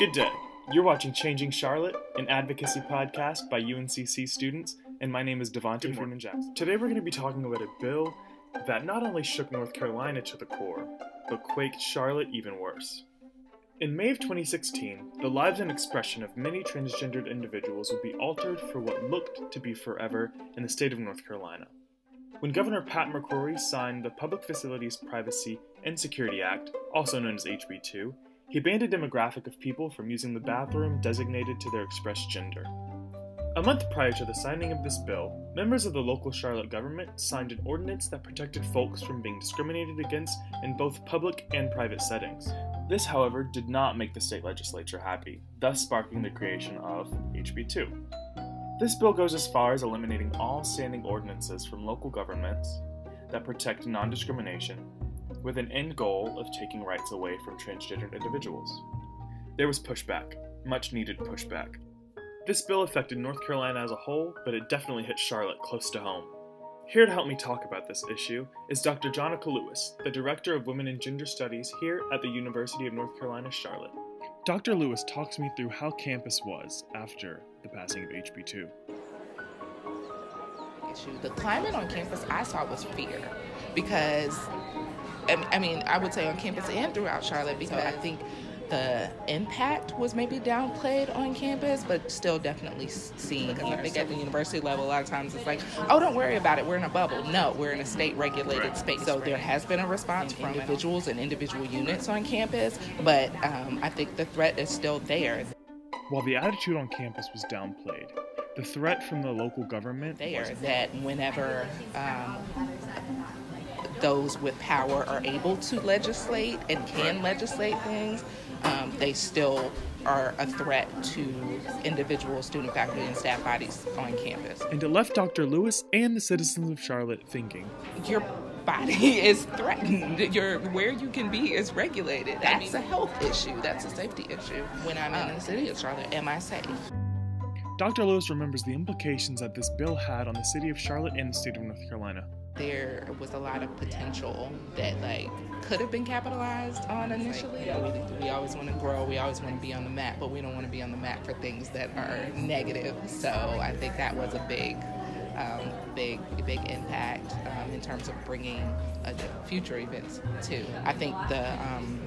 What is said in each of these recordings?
Good day. You're watching Changing Charlotte, an advocacy podcast by UNCC students, and my name is Devontae Freeman Jackson. Today we're going to be talking about a bill that not only shook North Carolina to the core, but quaked Charlotte even worse. In May of 2016, the lives and expression of many transgendered individuals would be altered for what looked to be forever in the state of North Carolina. When Governor Pat McCrory signed the Public Facilities Privacy and Security Act, also known as HB 2, he banned a demographic of people from using the bathroom designated to their expressed gender. A month prior to the signing of this bill, members of the local Charlotte government signed an ordinance that protected folks from being discriminated against in both public and private settings. This, however, did not make the state legislature happy, thus sparking the creation of HB 2. This bill goes as far as eliminating all standing ordinances from local governments that protect non discrimination, with an end goal of taking rights away from transgendered individuals. There was pushback, much needed pushback. This bill affected North Carolina as a whole, but it definitely hit Charlotte close to home. Here to help me talk about this issue is Dr. Janaka Lewis, the Director of Women and Gender Studies here at the University of North Carolina, Charlotte. Dr. Lewis talks me through how campus was after the passing of HB 2. The climate on campus I saw was fear because, I mean, I would say on campus and throughout Charlotte because I think the impact was maybe downplayed on campus, but still definitely seen. Because I think at the university level, a lot of times it's like, oh, don't worry about it, we're in a bubble. No, we're in a state regulated space. So there has been a response from individuals and individual units on campus, but um, I think the threat is still there. While the attitude on campus was downplayed, the threat from the local government there that whenever um, those with power are able to legislate and can legislate things, um, they still are a threat to individual student, faculty, and staff bodies on campus. And it left Dr. Lewis and the citizens of Charlotte thinking. Your body is threatened. Your where you can be is regulated. That's a health issue. That's a safety issue. When I'm in the city of Charlotte, am I safe? Dr. Lewis remembers the implications that this bill had on the city of Charlotte and the state of North Carolina there was a lot of potential that like could have been capitalized on initially. We, we always want to grow, we always want to be on the map, but we don't want to be on the map for things that are negative. So I think that was a big, um, big, big impact um, in terms of bringing uh, future events too. I think the um,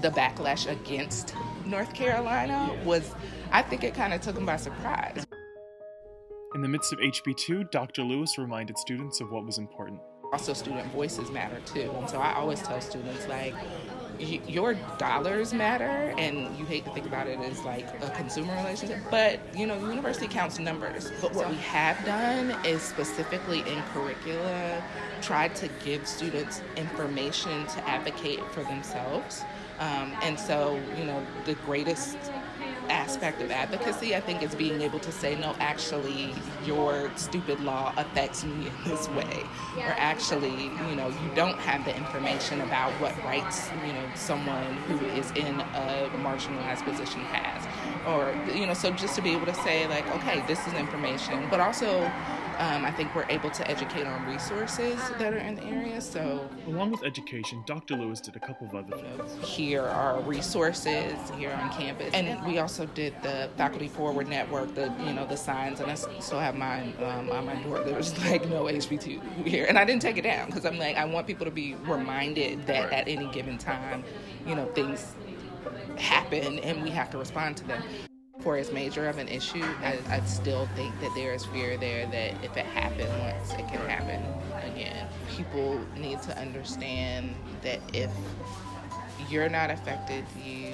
the backlash against North Carolina was, I think it kind of took them by surprise. In the midst of HB2, Dr. Lewis reminded students of what was important. Also, student voices matter too. And so I always tell students, like, your dollars matter, and you hate to think about it as like a consumer relationship, but you know, university counts numbers. But what we have done is specifically in curricula tried to give students information to advocate for themselves. Um, and so, you know, the greatest aspect of advocacy, I think, is being able to say, no, actually, your stupid law affects me in this way. Or actually, you know, you don't have the information about what rights, you know, someone who is in a marginalized position has. Or, you know, so just to be able to say, like, okay, this is information, but also, um, I think we're able to educate on resources that are in the area. So, along with education, Dr. Lewis did a couple of other things. Here are resources here on campus, and we also did the faculty forward network, the you know the signs, and I still have mine um, on my door. There was like no HB2 here, and I didn't take it down because I'm like I want people to be reminded that right. at any given time, you know things happen and we have to respond to them for as major of an issue, I, I still think that there is fear there that if it happened once, it can happen again. People need to understand that if you're not affected, you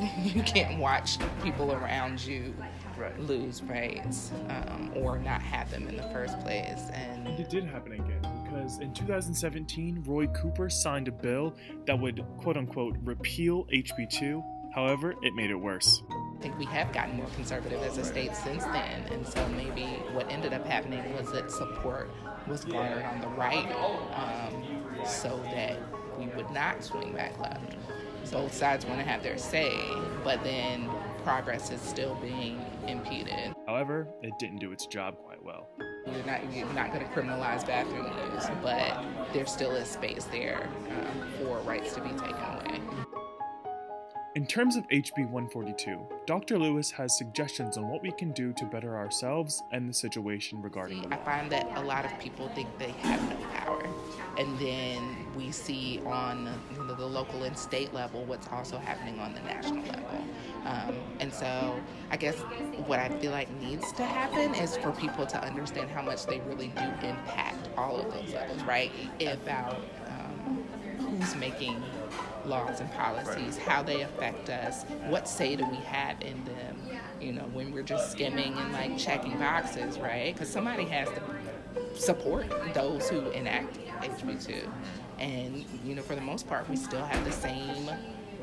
you can't watch people around you right. lose rights um, or not have them in the first place. And, and it did happen again because in 2017, Roy Cooper signed a bill that would quote unquote repeal HB2. However, it made it worse think we have gotten more conservative as a state since then. And so maybe what ended up happening was that support was garnered on the right um, so that we would not swing back left. Both sides want to have their say, but then progress is still being impeded. However, it didn't do its job quite well. You're not, you're not going to criminalize bathroom use, but there still is space there um, for rights to be taken. In terms of HB 142, Dr. Lewis has suggestions on what we can do to better ourselves and the situation regarding See, I find that a lot of people think they have no power. And then we see on you know, the local and state level what's also happening on the national level. Um, and so I guess what I feel like needs to happen is for people to understand how much they really do impact all of those levels, right? About um, who's making laws and policies, how they affect us, what say do we have in them, you know, when we're just skimming and like checking boxes, right? Because somebody has to support those who enact HB2. And, you know, for the most part, we still have the same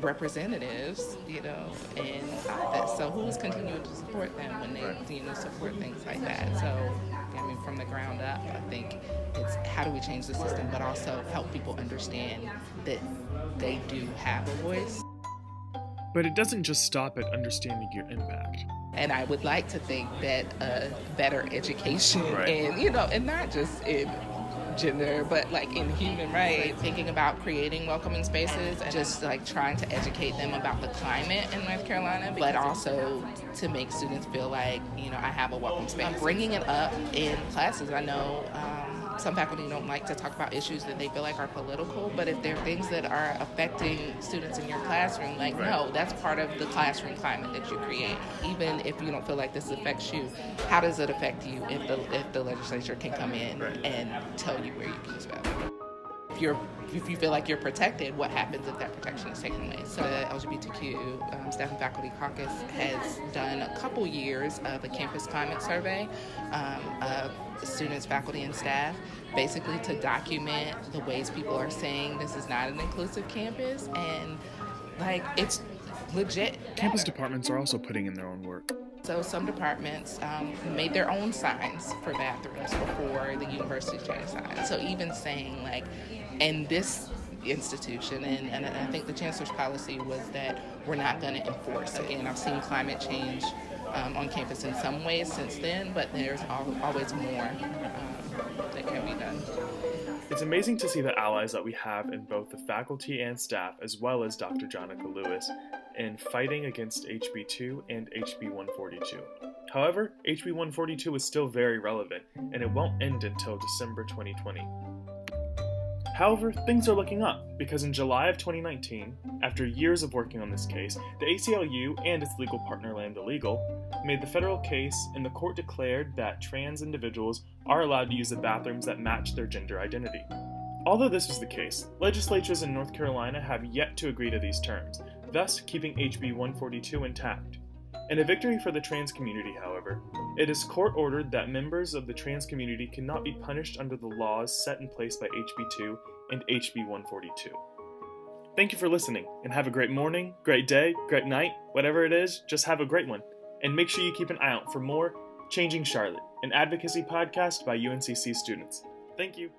representatives, you know, in office. So who's continuing to support them when they, you know, support things like that? So, I mean, from the ground up, I think it's how do we change the system, but also help people understand that they do have a voice. But it doesn't just stop at understanding your impact. And I would like to think that a better education Right. and, you know, and not just in gender, but like in human rights, thinking about creating welcoming spaces and just like trying to educate them about the climate in North Carolina, but also to make students feel like, you know, I have a welcome space. I'm bringing it up in classes. I know um, some faculty don't like to talk about issues that they feel like are political, but if there are things that are affecting students in your classroom, like, no, that's part of the classroom climate that you create. Even if you don't feel like this affects you, how does it affect you if the, if the legislature can come in and tell you where you can use bathroom? If you're if you feel like you're protected, what happens if that protection is taken away? So the LGBTQ um, Staff and Faculty Caucus has done a couple years of a campus climate survey um, of students, faculty, and staff, basically to document the ways people are saying this is not an inclusive campus, and like it's legit. Campus departments are also putting in their own work. So some departments um, made their own signs for bathrooms before the university changed signs. So even saying like, in this institution, and, and I think the chancellor's policy was that we're not going to enforce. Again, I've seen climate change um, on campus in some ways since then, but there's al- always more um, that can be done. It's amazing to see the allies that we have in both the faculty and staff, as well as Dr. Janaka Lewis, in fighting against HB2 and HB 142. However, HB 142 is still very relevant, and it won't end until December 2020. However, things are looking up because in July of 2019, after years of working on this case, the ACLU and its legal partner Lambda Legal made the federal case, and the court declared that trans individuals are allowed to use the bathrooms that match their gender identity. Although this was the case, legislatures in North Carolina have yet to agree to these terms, thus keeping HB 142 intact. In a victory for the trans community, however, it is court ordered that members of the trans community cannot be punished under the laws set in place by HB2 and HB 142. Thank you for listening, and have a great morning, great day, great night, whatever it is, just have a great one. And make sure you keep an eye out for more Changing Charlotte, an advocacy podcast by UNCC students. Thank you.